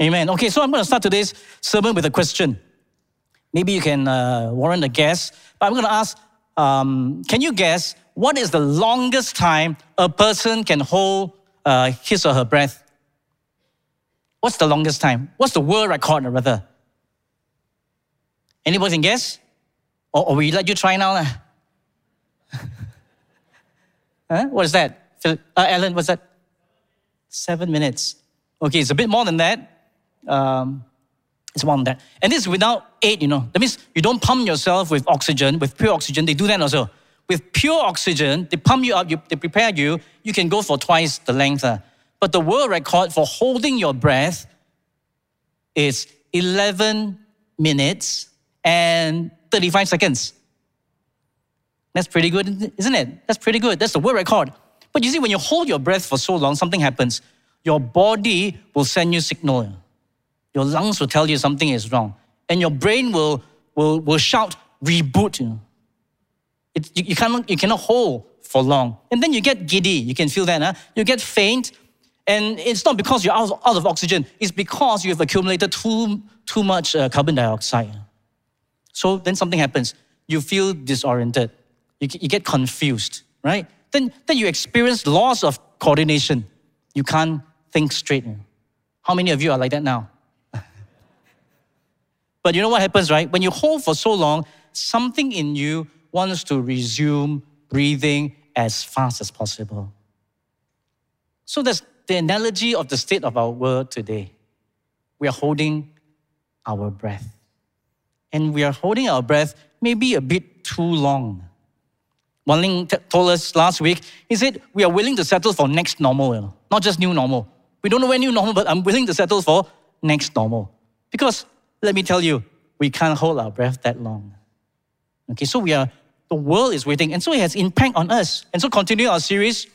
Amen. Okay, so I'm going to start today's sermon with a question. Maybe you can uh, warrant a guess, but I'm going to ask um, can you guess what is the longest time a person can hold uh, his or her breath? What's the longest time? What's the world record, rather? Anybody can guess? Or, or we let you try now? huh? What is that? Uh, Alan, what's that? Seven minutes. Okay, it's a bit more than that. Um, it's one that. And this is without aid, you know. That means you don't pump yourself with oxygen, with pure oxygen. They do that also. With pure oxygen, they pump you up, you, they prepare you, you can go for twice the length. Uh. But the world record for holding your breath is 11 minutes and 35 seconds. That's pretty good, isn't it? That's pretty good. That's the world record. But you see, when you hold your breath for so long, something happens. Your body will send you signal. Your lungs will tell you something is wrong. And your brain will, will, will shout, reboot. You, it, you, you, cannot, you cannot hold for long. And then you get giddy. You can feel that. Huh? You get faint. And it's not because you're out of, out of oxygen, it's because you have accumulated too, too much uh, carbon dioxide. So then something happens. You feel disoriented. You, you get confused, right? Then, then you experience loss of coordination. You can't think straight. How many of you are like that now? But you know what happens, right? When you hold for so long, something in you wants to resume breathing as fast as possible. So that's the analogy of the state of our world today. We are holding our breath. And we are holding our breath maybe a bit too long. Wan Ling t- told us last week, he said, we are willing to settle for next normal, you know, not just new normal. We don't know when new normal, but I'm willing to settle for next normal. Because let me tell you, we can't hold our breath that long. Okay, so we are, the world is waiting, and so it has impact on us. And so continue our series,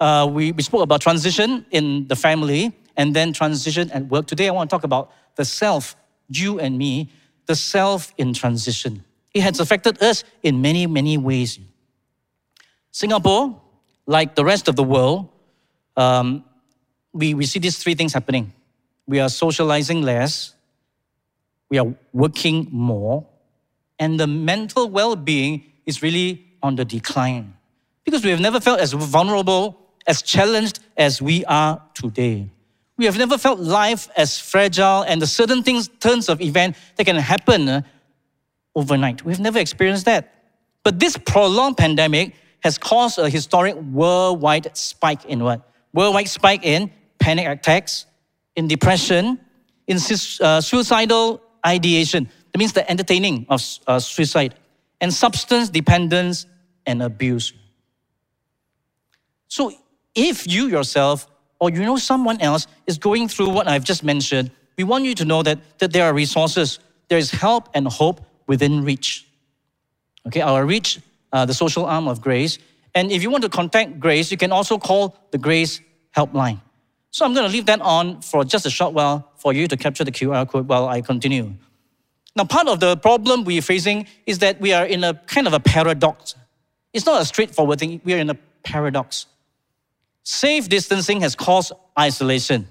uh, we, we spoke about transition in the family and then transition at work. Today I want to talk about the self, you and me, the self in transition. It has affected us in many, many ways. Singapore, like the rest of the world, um, we, we see these three things happening. We are socializing less, we are working more, and the mental well being is really on the decline. Because we have never felt as vulnerable, as challenged as we are today. We have never felt life as fragile and the certain things, turns of event that can happen uh, overnight. We've never experienced that. But this prolonged pandemic has caused a historic worldwide spike in what? Worldwide spike in panic attacks, in depression, in uh, suicidal ideation. That means the entertaining of uh, suicide, and substance dependence and abuse. So, if you yourself or you know someone else is going through what I've just mentioned, we want you to know that, that there are resources, there is help and hope within reach. Okay, our reach, uh, the social arm of Grace. And if you want to contact Grace, you can also call the Grace helpline. So I'm going to leave that on for just a short while for you to capture the QR code while I continue. Now, part of the problem we're facing is that we are in a kind of a paradox. It's not a straightforward thing, we are in a paradox. Safe distancing has caused isolation.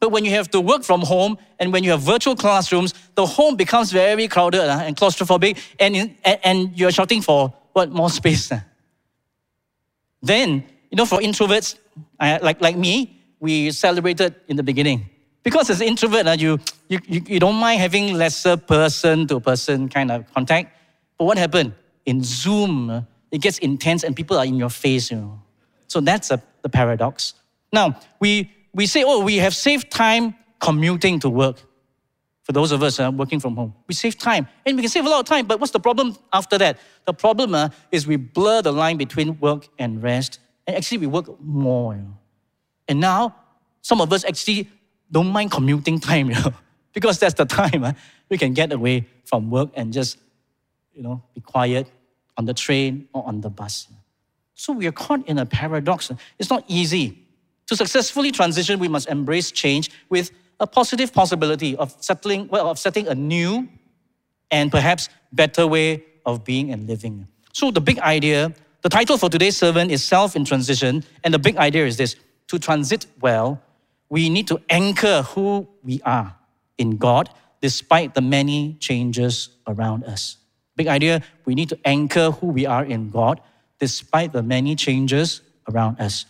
But when you have to work from home and when you have virtual classrooms, the home becomes very crowded uh, and claustrophobic, and, and, you're shouting for what more space. Then, you know, for introverts like, like me, we celebrated in the beginning. Because as an introvert, uh, you, you, you don't mind having lesser person to person kind of contact. But what happened? In Zoom, uh, it gets intense and people are in your face, you know. So that's a, the paradox. Now, we, we say, oh, we have saved time commuting to work. For those of us uh, working from home, we save time. And we can save a lot of time, but what's the problem after that? The problem uh, is we blur the line between work and rest. And actually, we work more. You know. And now, some of us actually don't mind commuting time, you know, because that's the time uh, we can get away from work and just, you know, be quiet on the train or on the bus. So we are caught in a paradox. It's not easy. To successfully transition, we must embrace change with a positive possibility of settling, well, of setting a new and perhaps better way of being and living. So the big idea, the title for today's sermon is Self in Transition, and the big idea is this: to transit well, we need to anchor who we are in God despite the many changes around us. Big idea, we need to anchor who we are in God despite the many changes around us.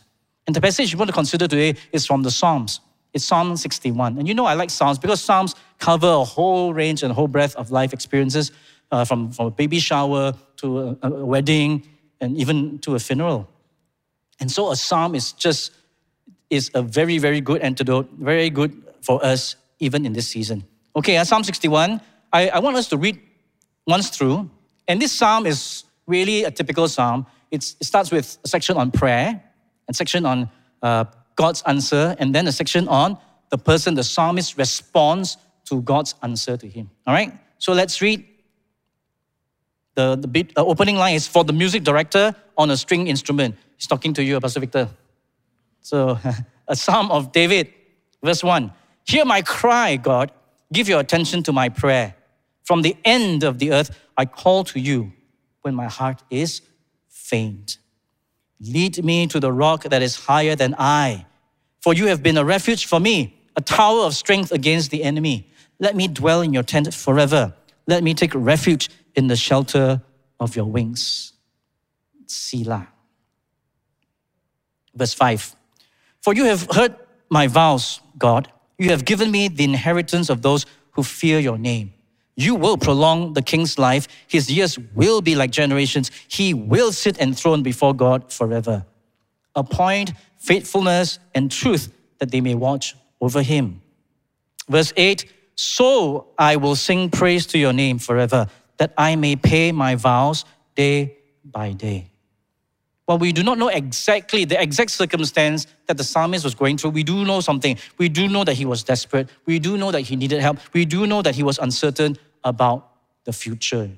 And the passage we want to consider today is from the Psalms. It's Psalm 61. And you know I like Psalms because Psalms cover a whole range and a whole breadth of life experiences, uh, from, from a baby shower to a, a wedding and even to a funeral. And so a psalm is just is a very, very good antidote, very good for us even in this season. Okay, uh, Psalm 61, I, I want us to read once through. And this psalm is really a typical psalm. It's, it starts with a section on prayer, a section on uh, God's answer, and then a section on the person, the psalmist responds to God's answer to him. All right? So let's read. The, the bit, uh, opening line is for the music director on a string instrument. He's talking to you, Pastor Victor. So, a psalm of David, verse 1. Hear my cry, God. Give your attention to my prayer. From the end of the earth, I call to you when my heart is faint. Lead me to the rock that is higher than I, for you have been a refuge for me, a tower of strength against the enemy. Let me dwell in your tent forever. Let me take refuge in the shelter of your wings. Selah. Verse 5 For you have heard my vows, God. You have given me the inheritance of those who fear your name. You will prolong the king's life. His years will be like generations. He will sit enthroned before God forever. Appoint faithfulness and truth that they may watch over him. Verse 8 So I will sing praise to your name forever, that I may pay my vows day by day. While we do not know exactly the exact circumstance that the psalmist was going through, we do know something. We do know that he was desperate. We do know that he needed help. We do know that he was uncertain about the future.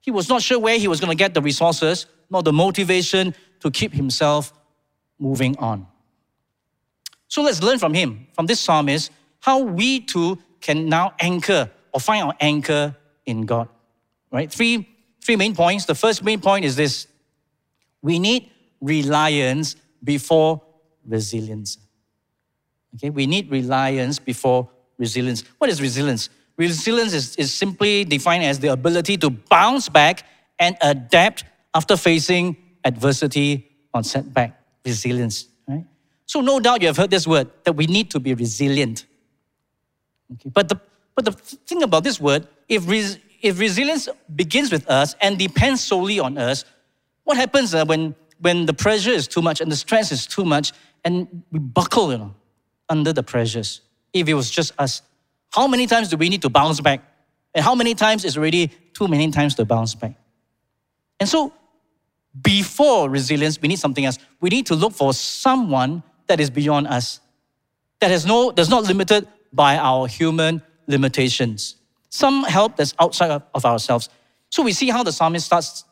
He was not sure where he was going to get the resources, nor the motivation to keep himself moving on. So let's learn from him, from this psalmist, how we too can now anchor or find our anchor in God. Right? Three, three main points. The first main point is this we need reliance before resilience. Okay, we need reliance before resilience. What is resilience? Resilience is, is simply defined as the ability to bounce back and adapt after facing adversity or setback. Resilience, right? So no doubt you have heard this word that we need to be resilient. Okay, but the but the thing about this word, if res, if resilience begins with us and depends solely on us, what happens uh, when, when the pressure is too much and the stress is too much and we buckle, you know, under the pressures? If it was just us, how many times do we need to bounce back? And how many times is already too many times to bounce back? And so, before resilience, we need something else. We need to look for someone that is beyond us, that has no, that's not limited by our human limitations. Some help that's outside of, of ourselves. So we see how the psalmist starts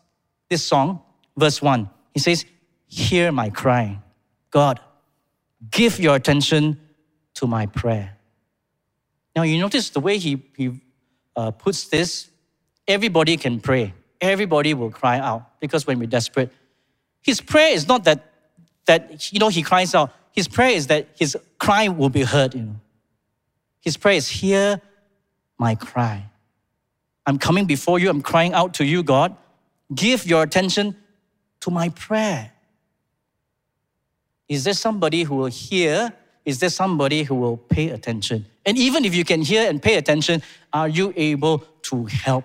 this song verse 1. He says, Hear my cry. God, give your attention to my prayer. Now, you notice the way he, he uh, puts this everybody can pray, everybody will cry out because when we're desperate, his prayer is not that, that you know, he cries out. His prayer is that his cry will be heard, you know. His prayer is, Hear my cry. I'm coming before you, I'm crying out to you, God. Give your attention to my prayer? Is there somebody who will hear? Is there somebody who will pay attention? And even if you can hear and pay attention, are you able to help?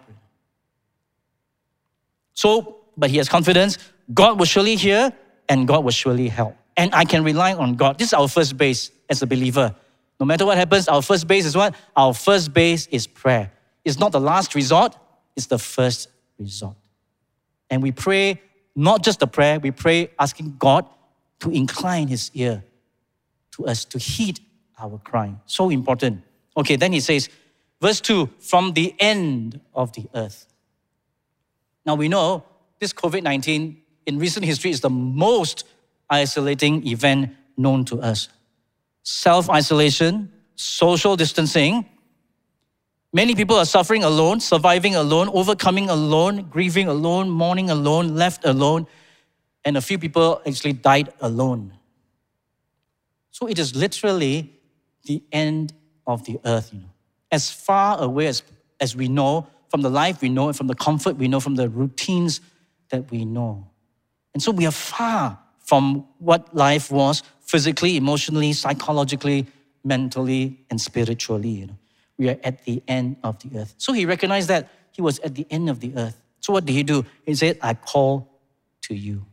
So, but he has confidence God will surely hear and God will surely help. And I can rely on God. This is our first base as a believer. No matter what happens, our first base is what? Our first base is prayer. It's not the last resort, it's the first resort. And we pray not just the prayer, we pray asking God to incline his ear to us, to heed our cry. So important. Okay, then he says, verse 2 from the end of the earth. Now we know this COVID 19 in recent history is the most isolating event known to us. Self isolation, social distancing, Many people are suffering alone, surviving alone, overcoming alone, grieving alone, mourning alone, left alone, and a few people actually died alone. So it is literally the end of the earth, you know. As far away as, as we know, from the life we know, from the comfort we know, from the routines that we know. And so we are far from what life was physically, emotionally, psychologically, mentally, and spiritually. You know. We are at the end of the earth. So he recognized that he was at the end of the earth. So what did he do? He said, I call to you.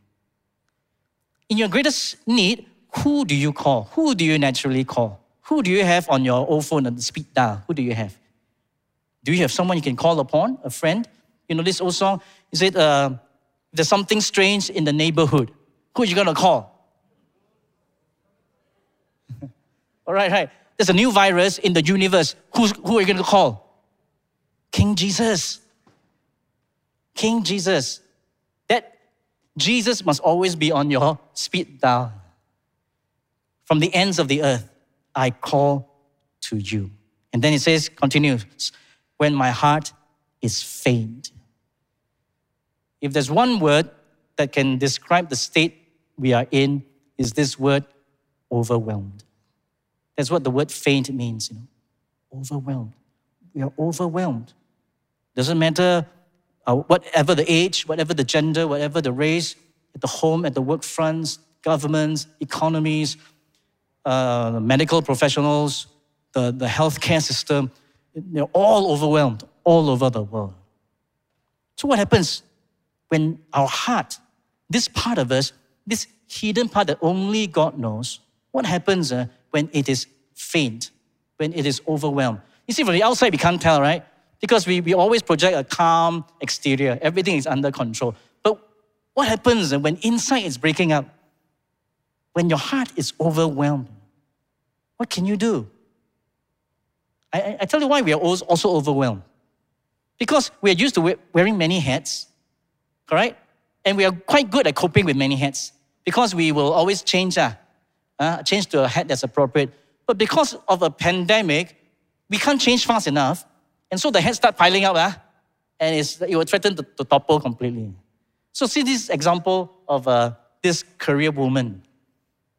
In your greatest need, who do you call? Who do you naturally call? Who do you have on your old phone on the speed dial? Who do you have? Do you have someone you can call upon? A friend? You know this old song? Is it uh, there's something strange in the neighborhood? Who are you gonna call? All right, right. There's a new virus in the universe. Who's, who are you gonna call? King Jesus. King Jesus. That Jesus must always be on your speed dial. From the ends of the earth, I call to you. And then it says, continues, when my heart is faint. If there's one word that can describe the state we are in, is this word overwhelmed. That's what the word faint means, you know. Overwhelmed. We are overwhelmed. Doesn't matter uh, whatever the age, whatever the gender, whatever the race, at the home, at the work fronts, governments, economies, uh, medical professionals, the, the healthcare system, they're all overwhelmed all over the world. So, what happens when our heart, this part of us, this hidden part that only God knows, what happens uh, when it is faint, when it is overwhelmed? You see, from the outside, we can't tell, right? Because we, we always project a calm exterior, everything is under control. But what happens when inside is breaking up? When your heart is overwhelmed, what can you do? I, I tell you why we are also overwhelmed. Because we are used to wearing many hats, correct? And we are quite good at coping with many hats because we will always change, uh, uh, change to a hat that's appropriate. But because of a pandemic, we can't change fast enough. And so the hats start piling up, uh, and it will threaten to, to, topple completely. So see this example of uh, this career woman.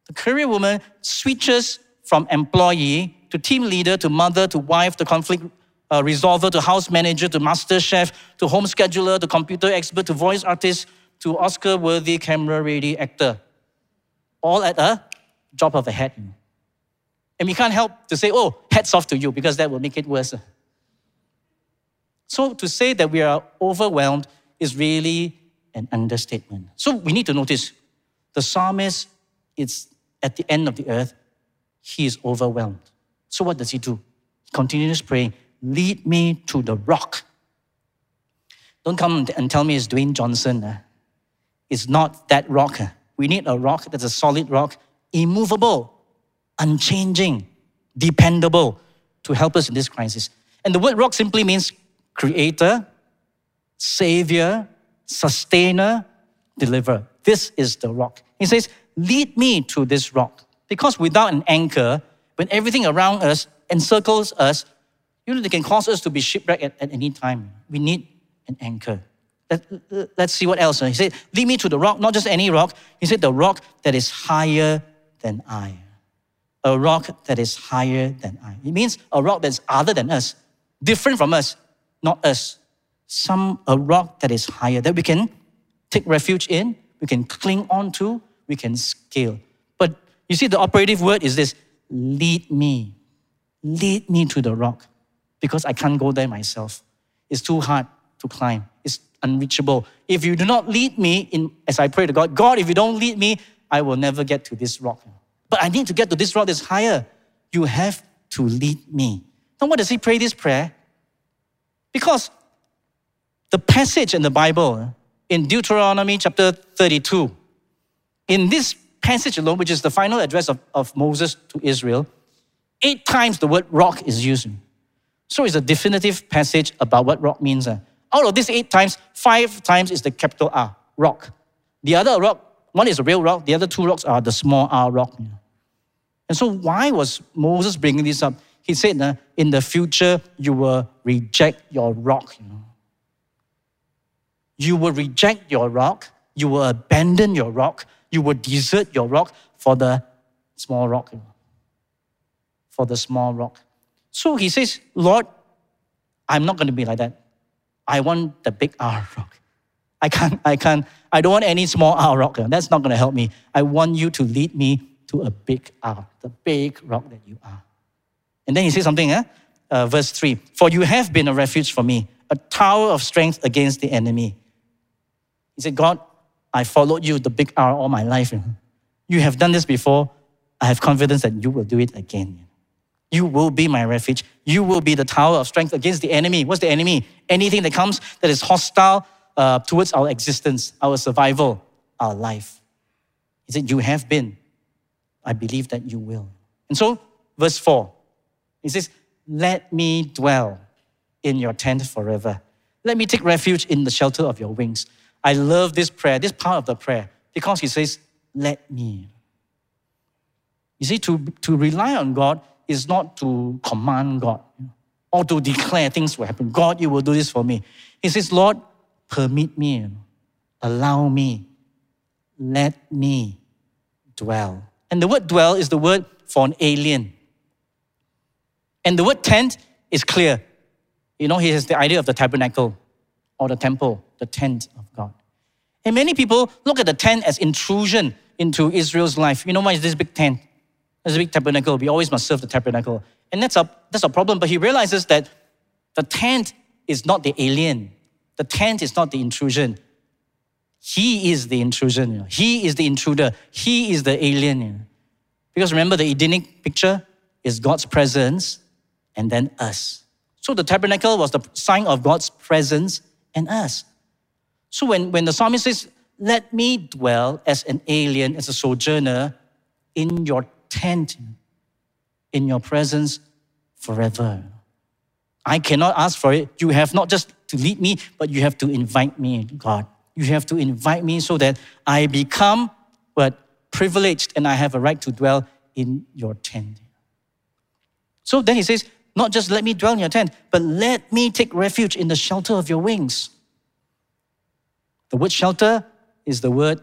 The career woman switches from employee to team leader to mother to wife to conflict uh, resolver to house manager to master chef to home scheduler to computer expert to voice artist to Oscar worthy camera ready actor. All at a drop of a hat. And we can't help to say, oh, hats off to you, because that will make it worse. So to say that we are overwhelmed is really an understatement. So we need to notice the psalmist is at the end of the earth he is overwhelmed. So what does he do? He continues praying, lead me to the rock. Don't come and tell me it's Dwayne Johnson. Uh. It's not that rock. Uh. We need a rock that's a solid rock, immovable, unchanging, dependable to help us in this crisis. And the word rock simply means creator, savior, sustainer, deliverer. This is the rock. He says, lead me to this rock. Because without an anchor, when everything around us encircles us, you know, they can cause us to be shipwrecked at, at any time. We need an anchor. Let, let's see what else. He said, Lead me to the rock, not just any rock. He said, The rock that is higher than I. A rock that is higher than I. It means a rock that's other than us, different from us, not us. Some a rock that is higher that we can take refuge in, we can cling on to, we can scale. But you see, the operative word is this lead me. Lead me to the rock because I can't go there myself. It's too hard to climb, it's unreachable. If you do not lead me, in, as I pray to God, God, if you don't lead me, I will never get to this rock. But I need to get to this rock that's higher. You have to lead me. Now, why does he pray this prayer? Because the passage in the Bible, in Deuteronomy chapter 32, in this passage alone, which is the final address of, of Moses to Israel, eight times the word rock is used. So it's a definitive passage about what rock means. Out of these eight times, five times is the capital R, rock. The other rock, one is a real rock, the other two rocks are the small r rock. And so, why was Moses bringing this up? He said, in the future, you will reject your rock. You will reject your rock, you will abandon your rock, you will desert your rock for the small rock. for the small rock. So he says, Lord, I'm not going to be like that. I want the big R rock. I can't, I can't, I don't want any small R rock. That's not going to help me. I want you to lead me to a big R, the big rock that you are. And then he says something, eh? Uh, verse 3 For you have been a refuge for me, a tower of strength against the enemy. He said, God, I followed you, the big R, all my life. You have done this before. I have confidence that you will do it again. You will be my refuge. You will be the tower of strength against the enemy. What's the enemy? Anything that comes that is hostile uh, towards our existence, our survival, our life. He said, You have been. I believe that you will. And so, verse 4, he says, Let me dwell in your tent forever. Let me take refuge in the shelter of your wings. I love this prayer, this part of the prayer, because he says, Let me. You see, to, to rely on God is not to command God or to declare things will happen. God, you will do this for me. He says, Lord, permit me, allow me, let me dwell. And the word dwell is the word for an alien. And the word tent is clear. You know, he has the idea of the tabernacle or the temple, the tent of God. And many people look at the tent as intrusion into Israel's life. You know why is this big tent? There's a big tabernacle. We always must serve the tabernacle. And that's a, that's a problem. But he realizes that the tent is not the alien. The tent is not the intrusion. He is the intrusion. You know. He is the intruder. He is the alien. You know. Because remember, the Edenic picture is God's presence and then us. So the tabernacle was the sign of God's presence and us. So when, when the psalmist says, Let me dwell as an alien, as a sojourner in your tent in your presence forever. I cannot ask for it. You have not just to lead me, but you have to invite me, God. You have to invite me so that I become what privileged and I have a right to dwell in your tent. So then he says, not just let me dwell in your tent, but let me take refuge in the shelter of your wings. The word shelter is the word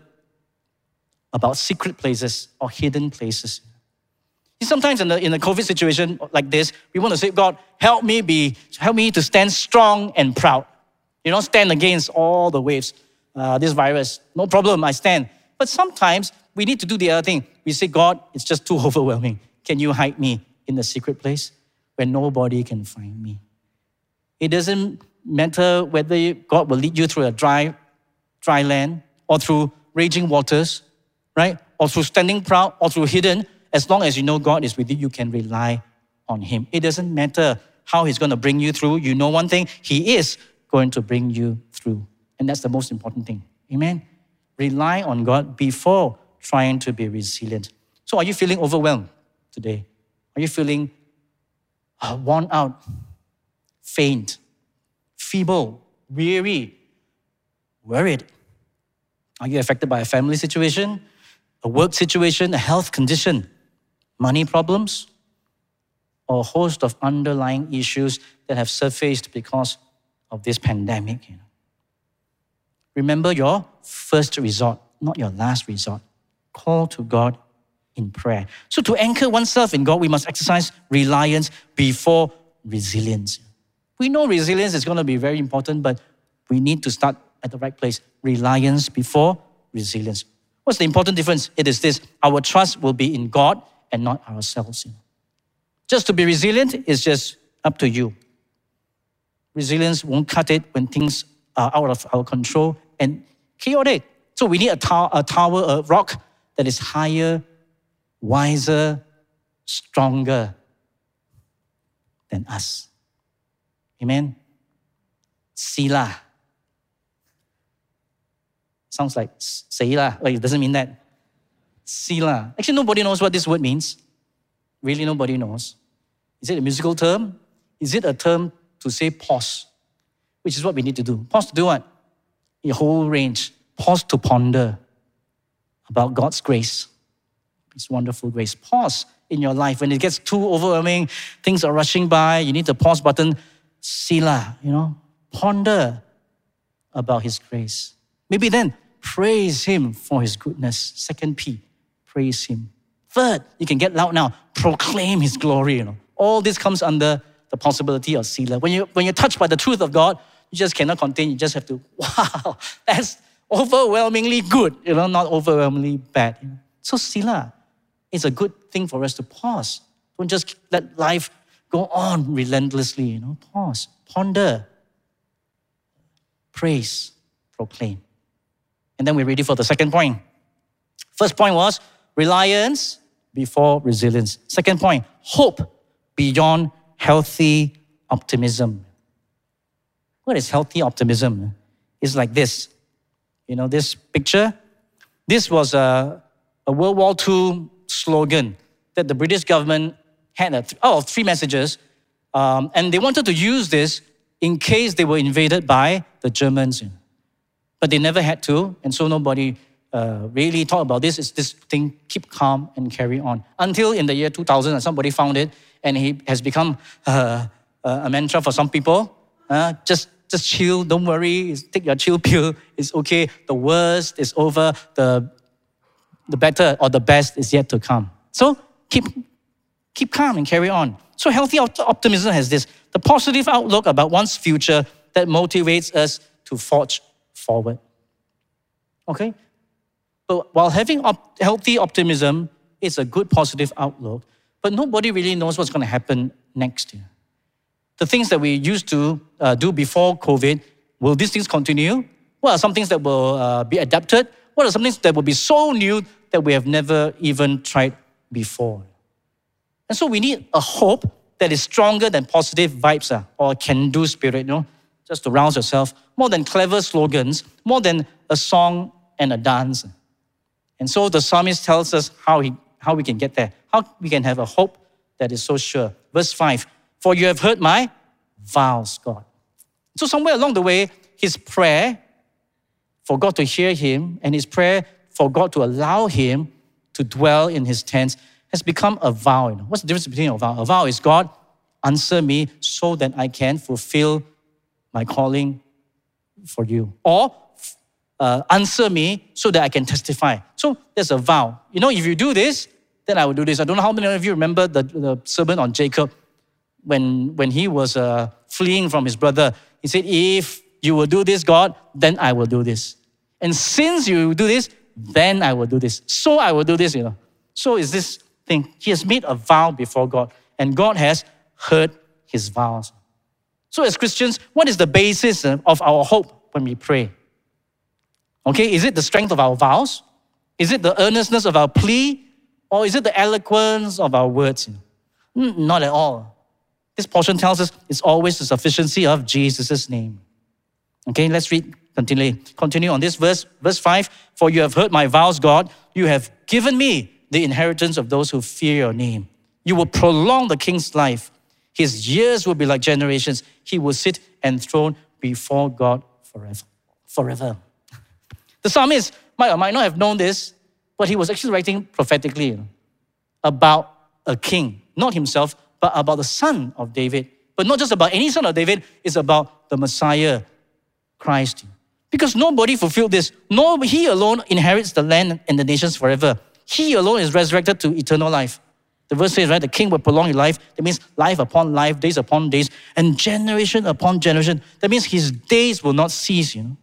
about secret places or hidden places. Sometimes in the, in a COVID situation like this, we want to say, God, help me be, help me to stand strong and proud. You know, stand against all the waves. Uh, this virus, no problem, I stand. But sometimes we need to do the other thing. We say, God, it's just too overwhelming. Can you hide me in the secret place where nobody can find me? It doesn't matter whether God will lead you through a dry, dry land or through raging waters, right? Or through standing proud or through hidden as long as you know God is with you, you can rely on Him. It doesn't matter how He's going to bring you through. You know one thing, He is going to bring you through. And that's the most important thing. Amen. Rely on God before trying to be resilient. So, are you feeling overwhelmed today? Are you feeling uh, worn out, faint, feeble, weary, worried? Are you affected by a family situation, a work situation, a health condition? Money problems, or a host of underlying issues that have surfaced because of this pandemic. Remember your first resort, not your last resort. Call to God in prayer. So, to anchor oneself in God, we must exercise reliance before resilience. We know resilience is going to be very important, but we need to start at the right place. Reliance before resilience. What's the important difference? It is this our trust will be in God and not ourselves. Just to be resilient is just up to you. Resilience won't cut it when things are out of our control and chaotic. So we need a, tower, a tower, a rock that is higher, wiser, stronger than us. Amen. Sila. Sounds like Selah. Well, it doesn't mean that. Sila. Actually, nobody knows what this word means. Really, nobody knows. Is it a musical term? Is it a term to say pause? Which is what we need to do. Pause to do what? Your whole range. Pause to ponder about God's grace, His wonderful grace. Pause in your life. When it gets too overwhelming, things are rushing by, you need the pause button. Sila, you know, ponder about His grace. Maybe then praise Him for His goodness. Second P, praise Him Third, you can get loud now, proclaim his glory. You know. All this comes under the possibility of Selah. When, you, when you're touched by the truth of God, you just cannot contain. You just have to, wow, that's overwhelmingly good, you know, not overwhelmingly bad. So Selah is a good thing for us to pause. Don't just let life go on relentlessly, you know. Pause, ponder, praise, proclaim. And then we're ready for the second point. First point was reliance before resilience. Second point, hope beyond healthy optimism. What is healthy optimism? It's like this. You know, this picture? This was a, a World War II slogan that the British government had a, oh, three messages. Um, and they wanted to use this in case they were invaded by the Germans. But they never had to, and so nobody uh, really talk about this. is this thing, keep calm and carry on. Until in the year 2000, somebody found it, and he has become uh, a mantra for some people. Uh, just, just chill, don't worry, take your chill pill, it's okay. The worst is over, the, the better or the best is yet to come. So keep, keep calm and carry on. So healthy optimism has this the positive outlook about one's future that motivates us to forge forward. Okay? But while having op- healthy optimism is a good positive outlook, but nobody really knows what's going to happen next year. The things that we used to uh, do before COVID, will these things continue? What are some things that will uh, be adapted? What are some things that will be so new that we have never even tried before? And so we need a hope that is stronger than positive vibes uh, or can do spirit, you know, just to rouse yourself, more than clever slogans, more than a song and a dance. And so the psalmist tells us how, he, how we can get there, how we can have a hope that is so sure. Verse 5 For you have heard my vows, God. So, somewhere along the way, his prayer for God to hear him and his prayer for God to allow him to dwell in his tents has become a vow. You know? What's the difference between a vow? A vow is God, answer me so that I can fulfill my calling for you. Or uh, answer me so that I can testify. So there's a vow. You know, if you do this, then I will do this. I don't know how many of you remember the, the sermon on Jacob when, when he was uh, fleeing from his brother. He said, If you will do this, God, then I will do this. And since you do this, then I will do this. So I will do this, you know. So is this thing. He has made a vow before God, and God has heard his vows. So, as Christians, what is the basis of our hope when we pray? Okay, is it the strength of our vows? Is it the earnestness of our plea? Or is it the eloquence of our words? Hmm, not at all. This portion tells us it's always the sufficiency of Jesus' name. Okay, let's read continue. Continue on this verse, verse 5. For you have heard my vows, God. You have given me the inheritance of those who fear your name. You will prolong the king's life. His years will be like generations. He will sit enthroned before God forever. Forever. The psalmist might or might not have known this, but he was actually writing prophetically about a king, not himself, but about the son of David. But not just about any son of David, it's about the Messiah, Christ. Because nobody fulfilled this. No, he alone inherits the land and the nations forever. He alone is resurrected to eternal life. The verse says, right, the king will prolong his life. That means life upon life, days upon days, and generation upon generation. That means his days will not cease, you know.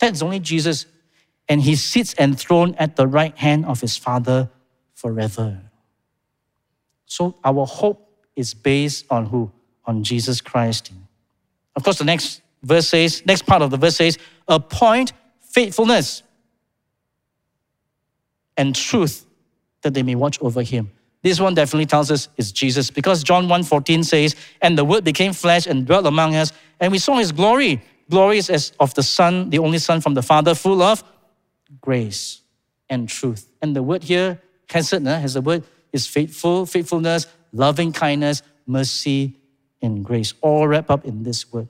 That's only Jesus. And he sits enthroned at the right hand of his Father forever. So our hope is based on who? On Jesus Christ. Of course, the next verse says, next part of the verse says, appoint faithfulness and truth that they may watch over him. This one definitely tells us it's Jesus because John 1:14 says, "And the word became flesh and dwelt among us, and we saw his glory. Glory is as of the Son, the only Son from the Father, full of grace and truth." And the word here, Hesed, has the word is faithful, faithfulness, loving kindness, mercy, and grace, all wrapped up in this word.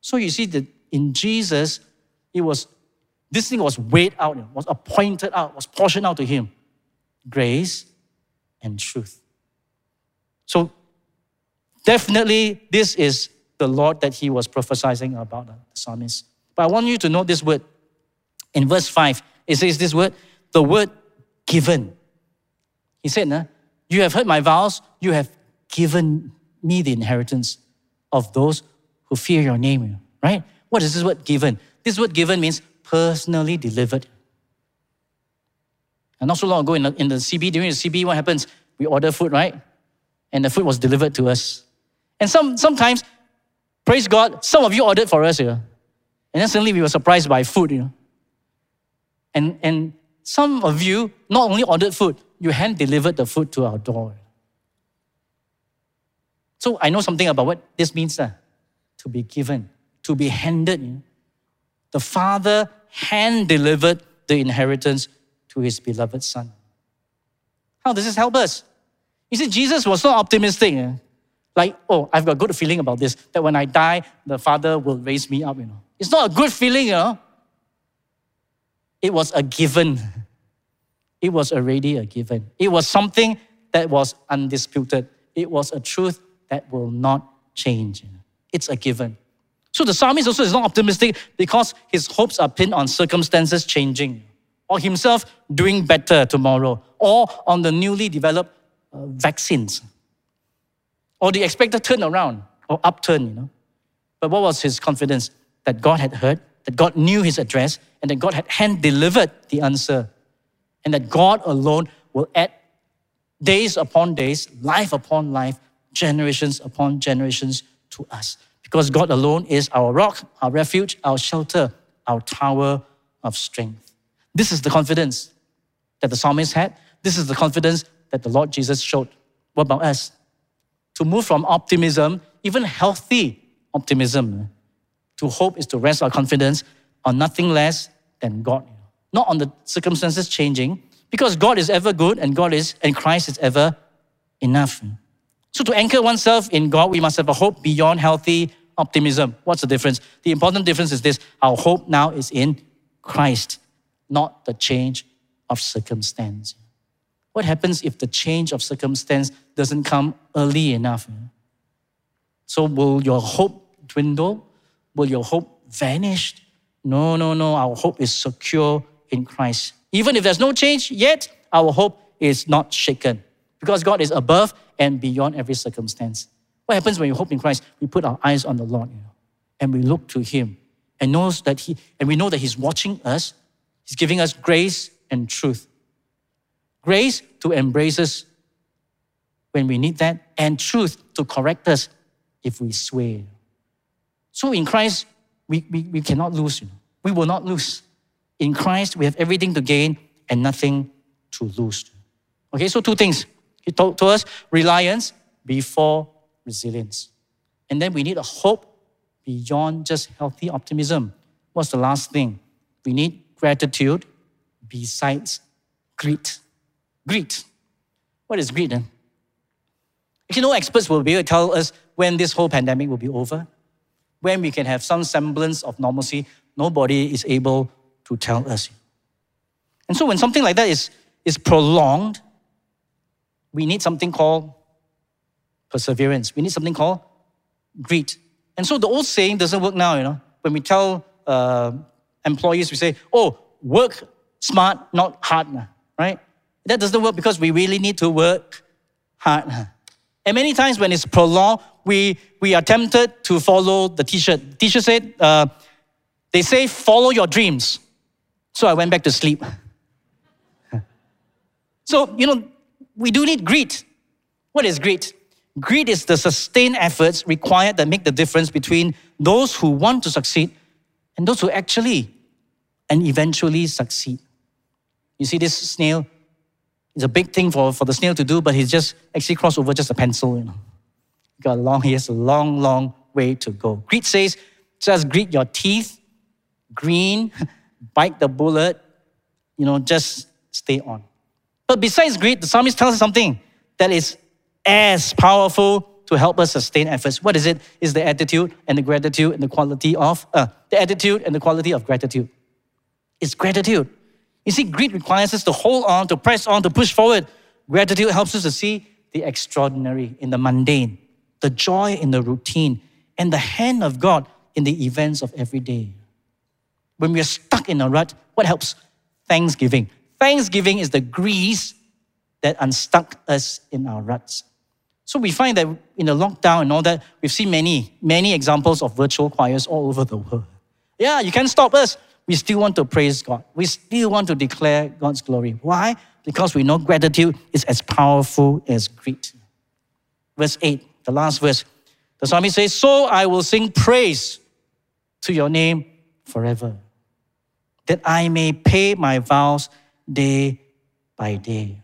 So you see that in Jesus, it was this thing was weighed out, was appointed out, was portioned out to him. Grace and truth. So definitely this is the Lord that he was prophesying about, uh, the psalmist. But I want you to note this word. In verse 5, it says this word, the word given. He said, nah, You have heard my vows, you have given me the inheritance of those who fear your name. Right? What is this word given? This word given means personally delivered. And not so long ago in the, in the CB, during the CB, what happens? We order food, right? And the food was delivered to us. And some, sometimes, praise God, some of you ordered for us, you know. And then suddenly we were surprised by food, you know. And, and some of you not only ordered food, you hand delivered the food to our door. So I know something about what this means uh, to be given, to be handed. You know. The Father hand delivered the inheritance to his beloved Son. How does this help us? You see, Jesus was not optimistic. Eh? Like, oh, I've got a good feeling about this, that when I die, the Father will raise me up, you know. It's not a good feeling, you know. It was a given. It was already a given. It was something that was undisputed. It was a truth that will not change. It's a given. So the psalmist also is not optimistic because his hopes are pinned on circumstances changing or himself doing better tomorrow, or on the newly developed uh, vaccines, or the expected turnaround or upturn, you know. But what was his confidence? That God had heard, that God knew his address, and that God had hand delivered the answer, and that God alone will add days upon days, life upon life, generations upon generations to us. Because God alone is our rock, our refuge, our shelter, our tower of strength. This is the confidence that the psalmist had. This is the confidence that the Lord Jesus showed. What about us? To move from optimism, even healthy optimism, to hope is to rest our confidence on nothing less than God, not on the circumstances changing, because God is ever good and God is and Christ is ever enough. So to anchor oneself in God, we must have a hope beyond healthy optimism. What's the difference? The important difference is this: our hope now is in Christ not the change of circumstance. What happens if the change of circumstance doesn't come early enough? So, will your hope dwindle? Will your hope vanish? No, no, no. Our hope is secure in Christ. Even if there's no change yet, our hope is not shaken because God is above and beyond every circumstance. What happens when you hope in Christ? We put our eyes on the Lord you know, and we look to Him and knows that He and we know that He's watching us He's giving us grace and truth. Grace to embrace us when we need that, and truth to correct us if we sway. So in Christ, we, we, we cannot lose. You know. We will not lose. In Christ, we have everything to gain and nothing to lose. Okay, so two things. He told to us reliance before resilience. And then we need a hope beyond just healthy optimism. What's the last thing? We need gratitude besides greed. Greed. What is greed then? Actually, no experts will be able to tell us when this whole pandemic will be over, when we can have some semblance of normalcy. Nobody is able to tell us. And so when something like that is, is prolonged, we need something called perseverance. We need something called greed. And so the old saying doesn't work now, you know. When we tell uh, employees, we say, oh, work smart, not hard, right? That doesn't work because we really need to work hard. And many times when it's prolonged, we, we are tempted to follow the t-shirt. T-shirt said, uh, they say, follow your dreams. So I went back to sleep. so, you know, we do need greed. What is greed? Greed is the sustained efforts required that make the difference between those who want to succeed and those who actually and eventually succeed. You see, this snail is a big thing for, for the snail to do, but he's just actually crossed over just a pencil, you know. Got a long, he has a long, long way to go. Greed says, just grit your teeth, green, bite the bullet, you know, just stay on. But besides greed, the psalmist tells us something that is as powerful to help us sustain efforts. What is it? Is the attitude and the gratitude and the quality of uh, the attitude and the quality of gratitude. It's gratitude. You see, greed requires us to hold on, to press on, to push forward. Gratitude helps us to see the extraordinary in the mundane, the joy in the routine, and the hand of God in the events of every day. When we are stuck in a rut, what helps? Thanksgiving. Thanksgiving is the grease that unstuck us in our ruts. So we find that in the lockdown and all that, we've seen many, many examples of virtual choirs all over the world. Yeah, you can't stop us. We still want to praise God. We still want to declare God's glory. Why? Because we know gratitude is as powerful as grit. Verse 8, the last verse. The psalmist says, So I will sing praise to your name forever, that I may pay my vows day by day.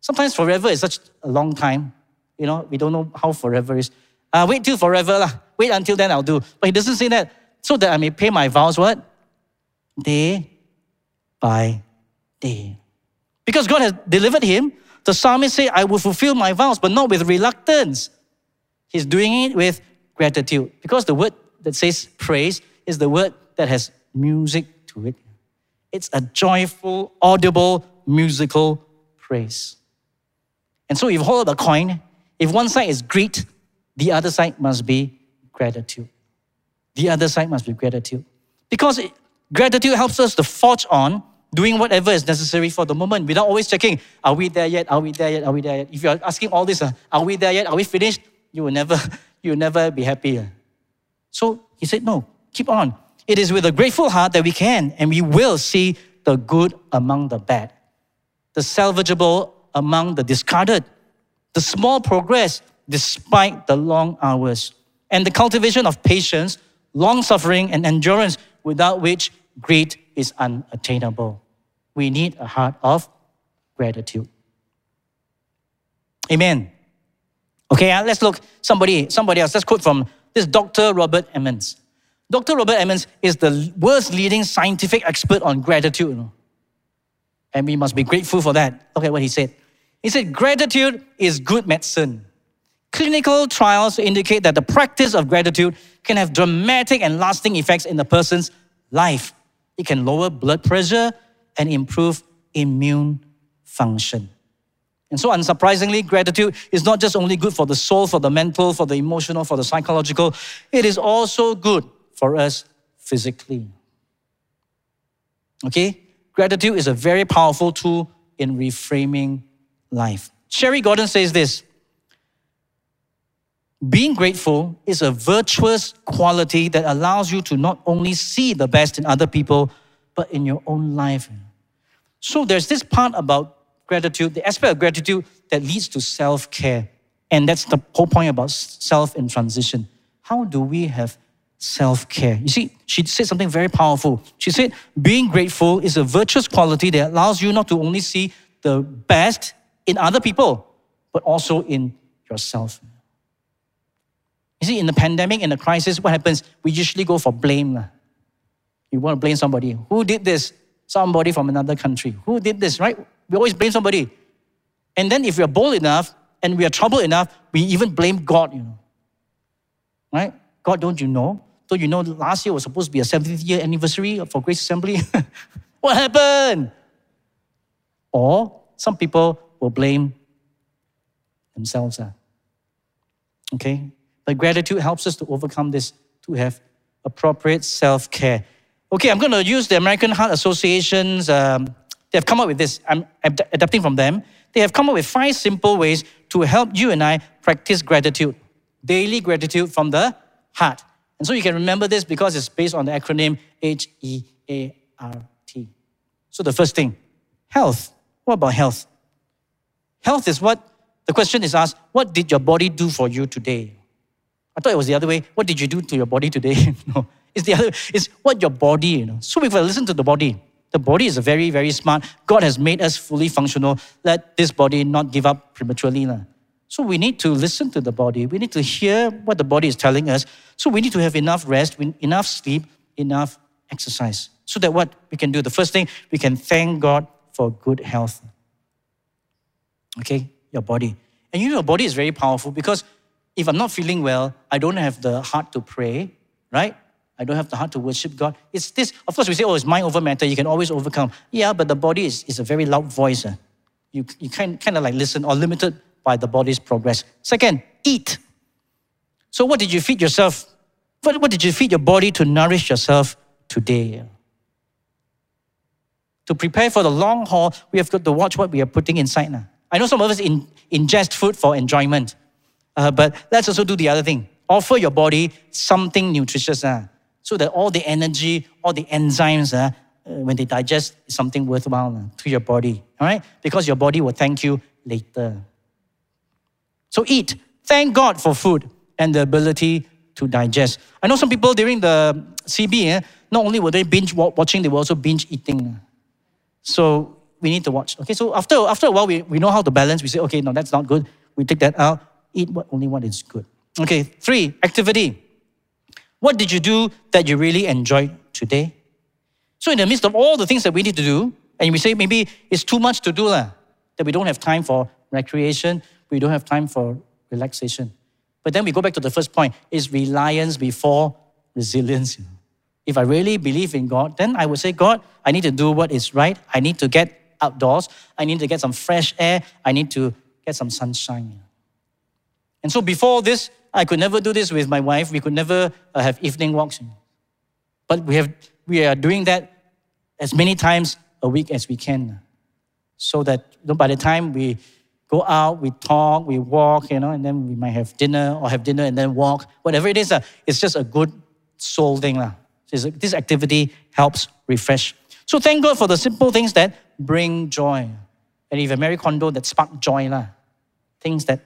Sometimes forever is such a long time. You know, we don't know how forever is. Uh, wait till forever. Lah. Wait until then I'll do. But he doesn't say that. So that I may pay my vows what? Day by day. Because God has delivered him, the psalmist said, I will fulfill my vows, but not with reluctance. He's doing it with gratitude. Because the word that says praise is the word that has music to it. It's a joyful, audible, musical praise. And so if you hold up a coin, if one side is grit, the other side must be gratitude. The other side must be gratitude. Because it, gratitude helps us to forge on doing whatever is necessary for the moment without always checking, are we there yet? Are we there yet? Are we there yet? If you're asking all this, uh, are we there yet? Are we finished? You will never, you will never be happy. So he said, no, keep on. It is with a grateful heart that we can and we will see the good among the bad, the salvageable among the discarded, the small progress despite the long hours, and the cultivation of patience, long suffering, and endurance without which grit is unattainable. We need a heart of gratitude. Amen. Okay, uh, let's look somebody, somebody else. Let's quote from this Dr. Robert Emmons. Dr. Robert Emmons is the world's leading scientific expert on gratitude. And we must be grateful for that. Look at what he said. He said, Gratitude is good medicine. Clinical trials indicate that the practice of gratitude can have dramatic and lasting effects in a person's life. It can lower blood pressure and improve immune function. And so, unsurprisingly, gratitude is not just only good for the soul, for the mental, for the emotional, for the psychological, it is also good for us physically. Okay? Gratitude is a very powerful tool in reframing life. Sherry Gordon says this Being grateful is a virtuous quality that allows you to not only see the best in other people, but in your own life. So there's this part about gratitude, the aspect of gratitude that leads to self care. And that's the whole point about self in transition. How do we have self care? You see, she said something very powerful. She said, being grateful is a virtuous quality that allows you not to only see the best in other people, but also in yourself. You see, in the pandemic, in the crisis, what happens? We usually go for blame. You want to blame somebody. Who did this? Somebody from another country. Who did this, right? We always blame somebody. And then if we are bold enough and we are troubled enough, we even blame God, you know. Right? God, don't you know? Don't you know last year was supposed to be a 70th year anniversary for Grace Assembly? what happened? Or some people will blame themselves. Uh. Okay? But gratitude helps us to overcome this, to have appropriate self care. Okay, I'm going to use the American Heart Association's, um, they have come up with this. I'm adapting from them. They have come up with five simple ways to help you and I practice gratitude, daily gratitude from the heart. And so you can remember this because it's based on the acronym H E A R T. So the first thing, health. What about health? Health is what the question is asked, what did your body do for you today? I thought it was the other way. What did you do to your body today? no, it's the other. It's what your body, you know. So have to listen to the body. The body is very, very smart. God has made us fully functional. Let this body not give up prematurely. So we need to listen to the body. We need to hear what the body is telling us. So we need to have enough rest, enough sleep, enough exercise. So that what we can do, the first thing, we can thank God for good health. Okay, your body. And you know, your body is very powerful because if I'm not feeling well, I don't have the heart to pray, right? I don't have the heart to worship God. It's this, of course, we say, oh, it's mind over matter. You can always overcome. Yeah, but the body is, is a very loud voice. Uh. You, you kind, kind of like listen or limited by the body's progress. Second, eat. So, what did you feed yourself? What, what did you feed your body to nourish yourself today? To prepare for the long haul, we have got to watch what we are putting inside now. I know some of us in, ingest food for enjoyment, uh, but let's also do the other thing. Offer your body something nutritious uh, so that all the energy, all the enzymes, uh, uh, when they digest, is something worthwhile uh, to your body. All right? Because your body will thank you later. So eat. Thank God for food and the ability to digest. I know some people during the CB, eh, not only were they binge watching, they were also binge eating. So we need to watch. Okay, so after, after a while, we, we know how to balance. We say, okay, no, that's not good. We take that out. Eat what, only what is good. Okay, three, activity. What did you do that you really enjoyed today? So in the midst of all the things that we need to do, and we say maybe it's too much to do, lah, that we don't have time for recreation, we don't have time for relaxation. But then we go back to the first point is reliance before resilience. If I really believe in God, then I would say, God, I need to do what is right. I need to get outdoors. I need to get some fresh air. I need to get some sunshine. And so before this, I could never do this with my wife. We could never uh, have evening walks. But we, have, we are doing that as many times a week as we can. So that you know, by the time we go out, we talk, we walk, you know, and then we might have dinner or have dinner and then walk. Whatever it is, uh, it's just a good soul thing. Uh. This activity helps refresh. So thank God for the simple things that bring joy. And if a Marie Kondo that spark joy, lah, things that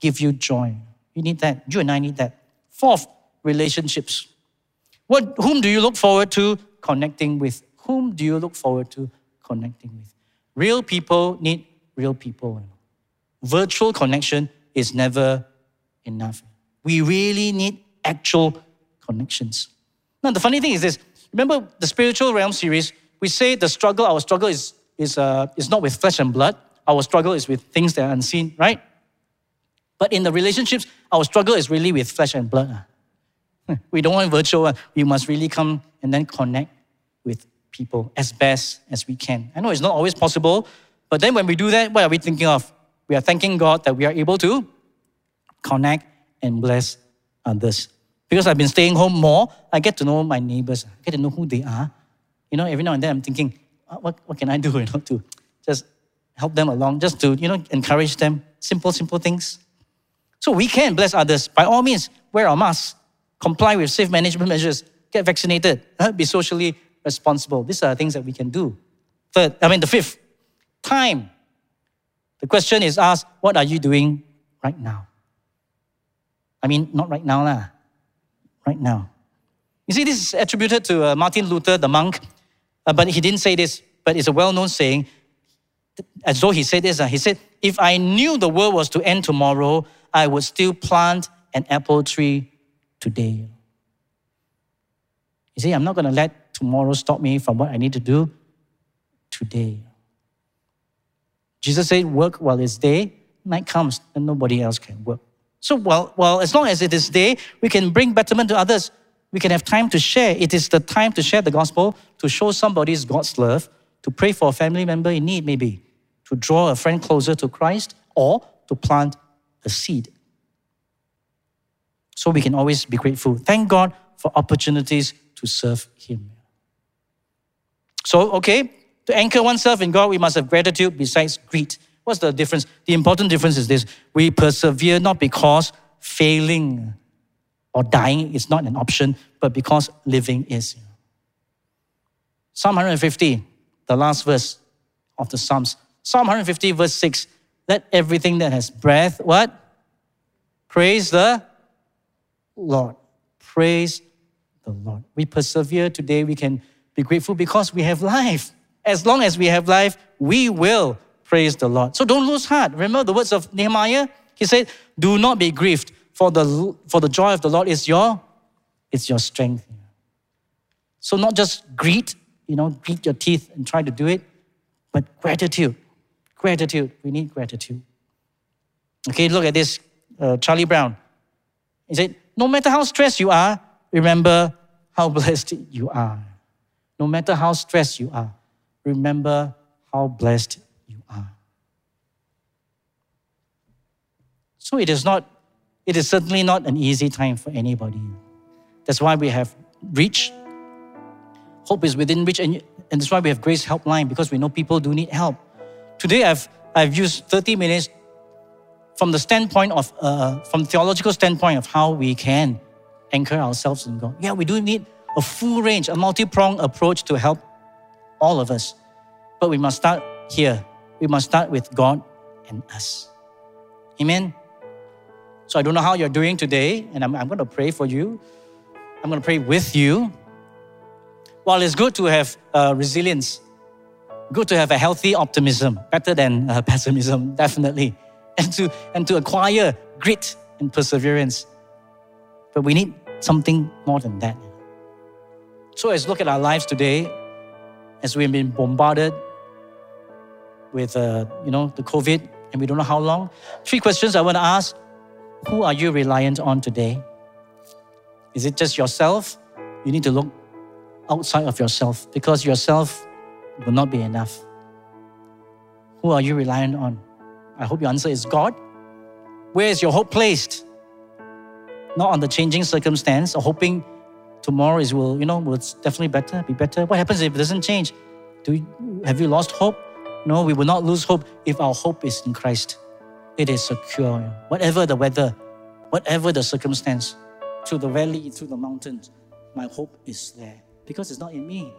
give you joy. You need that. You and I need that. Fourth, relationships. What, whom do you look forward to connecting with? Whom do you look forward to connecting with? Real people need real people virtual connection is never enough. We really need actual connections. Now, the funny thing is this remember the spiritual realm series? We say the struggle, our struggle is, is, uh, is not with flesh and blood, our struggle is with things that are unseen, right? But in the relationships, our struggle is really with flesh and blood. Ah. We don't want virtual, ah. we must really come and then connect with people as best as we can. I know it's not always possible, but then when we do that, what are we thinking of? we are thanking God that we are able to connect and bless others. Because I've been staying home more, I get to know my neighbors, I get to know who they are. You know, every now and then I'm thinking, what, what can I do you know, to just help them along, just to, you know, encourage them. Simple, simple things. So we can bless others. By all means, wear our masks, comply with safe management measures, get vaccinated, be socially responsible. These are things that we can do. Third, I mean, the fifth, time. The question is asked, what are you doing right now? I mean, not right now, lah. Right now. You see, this is attributed to uh, Martin Luther, the monk, uh, but he didn't say this, but it's a well known saying, as though he said this. Uh, he said, If I knew the world was to end tomorrow, I would still plant an apple tree today. You see, I'm not going to let tomorrow stop me from what I need to do today. Jesus said, work while it's day, night comes, and nobody else can work. So while, well, as long as it is day, we can bring betterment to others. We can have time to share. It is the time to share the gospel, to show somebody's God's love, to pray for a family member in need, maybe, to draw a friend closer to Christ, or to plant a seed. So we can always be grateful. Thank God for opportunities to serve Him. So, okay, to anchor oneself in God, we must have gratitude besides grit. What's the difference? The important difference is this we persevere not because failing or dying is not an option, but because living is. Psalm 150, the last verse of the Psalms. Psalm 150, verse 6. Let everything that has breath, what? Praise the Lord. Praise the Lord. We persevere today. We can be grateful because we have life as long as we have life, we will praise the Lord. So don't lose heart. Remember the words of Nehemiah? He said, Do not be grieved, for the, for the joy of the Lord is your, it's your strength. So not just grit, you know, grit your teeth and try to do it, but gratitude. Gratitude. We need gratitude. Okay, look at this. Uh, Charlie Brown. He said, No matter how stressed you are, remember how blessed you are. No matter how stressed you are, remember how blessed you are. So it is not, it is certainly not an easy time for anybody. That's why we have reach. Hope is within reach, and, and that's why we have Grace Helpline because we know people do need help. Today, I've I've used 30 minutes from the standpoint of, uh, from theological standpoint of how we can anchor ourselves in God. Yeah, we do need a full range, a multi-pronged approach to help all of us. But we must start here. We must start with God and us. Amen. So I don't know how you're doing today, and I'm, I'm going to pray for you. I'm going to pray with you. While it's good to have uh, resilience, good to have a healthy optimism, better than uh, pessimism, definitely, and to, and to acquire grit and perseverance. But we need something more than that. So as look at our lives today, as we've been bombarded with, uh, you know, the COVID, and we don't know how long. Three questions I want to ask. Who are you reliant on today? Is it just yourself? You need to look outside of yourself because yourself will not be enough. Who are you reliant on? I hope your answer is God. Where is your hope placed? Not on the changing circumstance or hoping tomorrow is will, you know, will definitely better, be better. What happens if it doesn't change? Do you, have you lost hope? No, we will not lose hope if our hope is in Christ. It is secure. Whatever the weather, whatever the circumstance, through the valley, through the mountains, my hope is there. Because it's not in me,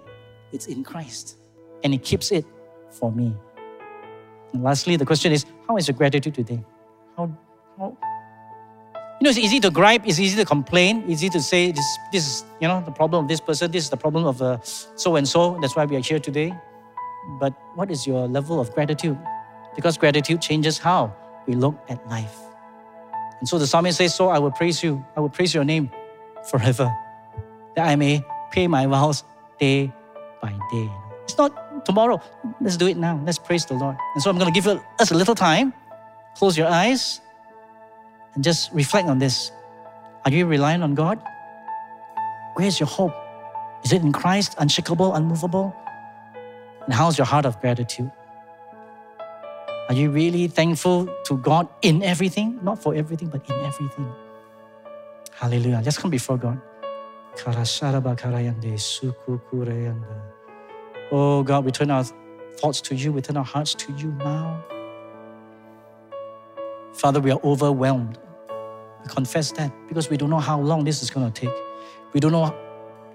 it's in Christ. And He keeps it for me. And lastly, the question is how is your gratitude today? How, how, you know, it's easy to gripe, it's easy to complain, easy to say this, this is, you know, the problem of this person, this is the problem of so and so, that's why we are here today. But what is your level of gratitude? Because gratitude changes how we look at life. And so the psalmist says, So I will praise you, I will praise your name forever, that I may pay my vows day by day. It's not tomorrow. Let's do it now. Let's praise the Lord. And so I'm going to give us a little time. Close your eyes and just reflect on this. Are you relying on God? Where's your hope? Is it in Christ, unshakable, unmovable? And how's your heart of gratitude? Are you really thankful to God in everything? Not for everything, but in everything. Hallelujah. Let's come before God. Oh God, we turn our thoughts to you, we turn our hearts to you now. Father, we are overwhelmed. We confess that because we don't know how long this is going to take. We don't know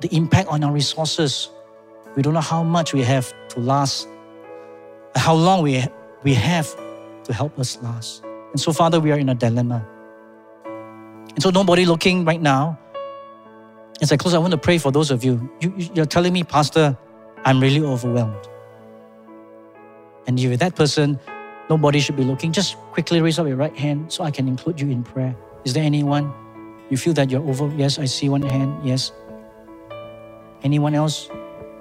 the impact on our resources. We don't know how much we have to last, how long we, we have to help us last. And so, Father, we are in a dilemma. And so, nobody looking right now, as I close, I want to pray for those of you. you you're telling me, Pastor, I'm really overwhelmed. And if that person, nobody should be looking. Just quickly raise up your right hand so I can include you in prayer. Is there anyone? You feel that you're over? Yes, I see one hand. Yes. Anyone else?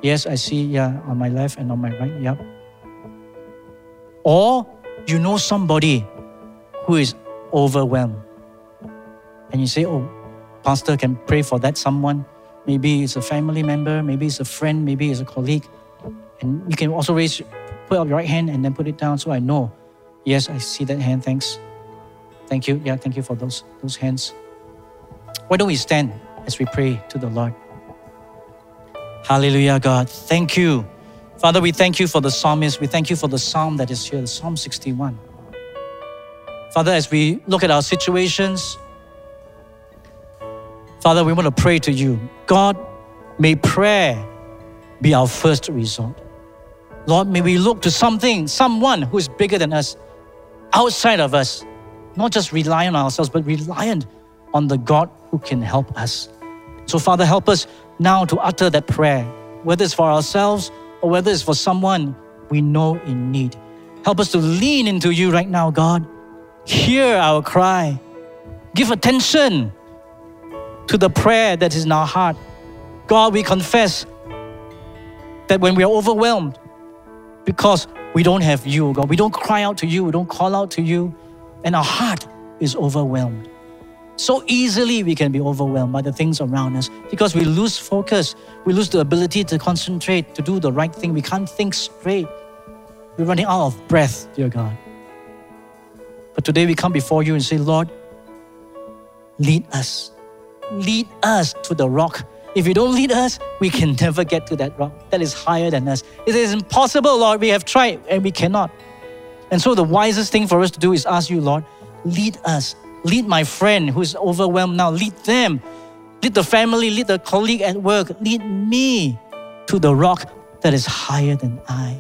Yes, I see. Yeah, on my left and on my right. Yep. Or you know somebody who is overwhelmed. And you say, Oh, Pastor can pray for that someone. Maybe it's a family member, maybe it's a friend, maybe it's a colleague. And you can also raise, put up your right hand and then put it down so I know. Yes, I see that hand. Thanks. Thank you. Yeah, thank you for those, those hands. Why don't we stand as we pray to the Lord? Hallelujah, God. Thank you. Father, we thank you for the psalmist. We thank you for the psalm that is here, Psalm 61. Father, as we look at our situations, Father, we want to pray to you. God, may prayer be our first resort. Lord, may we look to something, someone who is bigger than us, outside of us, not just rely on ourselves, but reliant on the God who can help us. So, Father, help us now to utter that prayer, whether it's for ourselves or whether it's for someone we know in need. Help us to lean into you right now, God. Hear our cry. Give attention to the prayer that is in our heart. God, we confess that when we are overwhelmed, because we don't have you, God, we don't cry out to you, we don't call out to you, and our heart is overwhelmed. So easily we can be overwhelmed by the things around us because we lose focus, we lose the ability to concentrate, to do the right thing. We can't think straight. We're running out of breath, dear God. But today we come before you and say, Lord, lead us lead us to the rock. If you don't lead us, we can never get to that rock that is higher than us. It is impossible, Lord. We have tried and we cannot. And so the wisest thing for us to do is ask you, Lord, lead us. Lead my friend who's overwhelmed now. Lead them. Lead the family, lead the colleague at work. Lead me to the rock that is higher than I.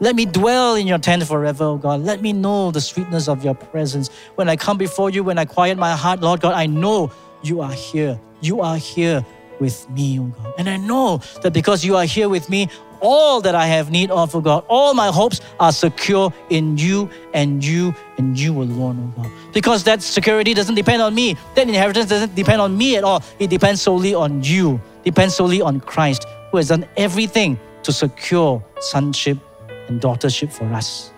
Let me dwell in your tent forever, oh God. Let me know the sweetness of your presence. When I come before you, when I quiet my heart, Lord God, I know you are here. You are here with me, oh God. And I know that because you are here with me, all that I have need of, oh God, all my hopes are secure in you and you and you alone, oh God. Because that security doesn't depend on me. That inheritance doesn't depend on me at all. It depends solely on you, depends solely on Christ, who has done everything to secure sonship and daughtership for us.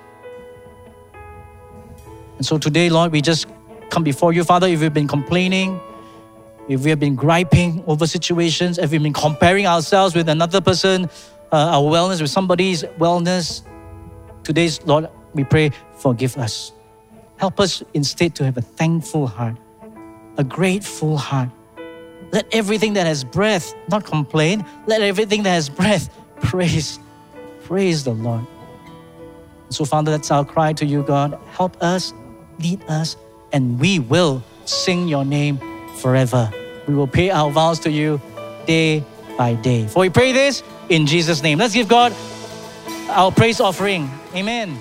And so today, Lord, we just come before you, Father, if we've been complaining, if we have been griping over situations, if we've been comparing ourselves with another person, uh, our wellness with somebody's wellness, today's Lord, we pray, forgive us. Help us instead to have a thankful heart, a grateful heart. Let everything that has breath not complain. Let everything that has breath praise. Praise the Lord. So, Father, that's our cry to you, God. Help us, lead us, and we will sing your name forever. We will pay our vows to you day by day. For we pray this in Jesus' name. Let's give God our praise offering. Amen.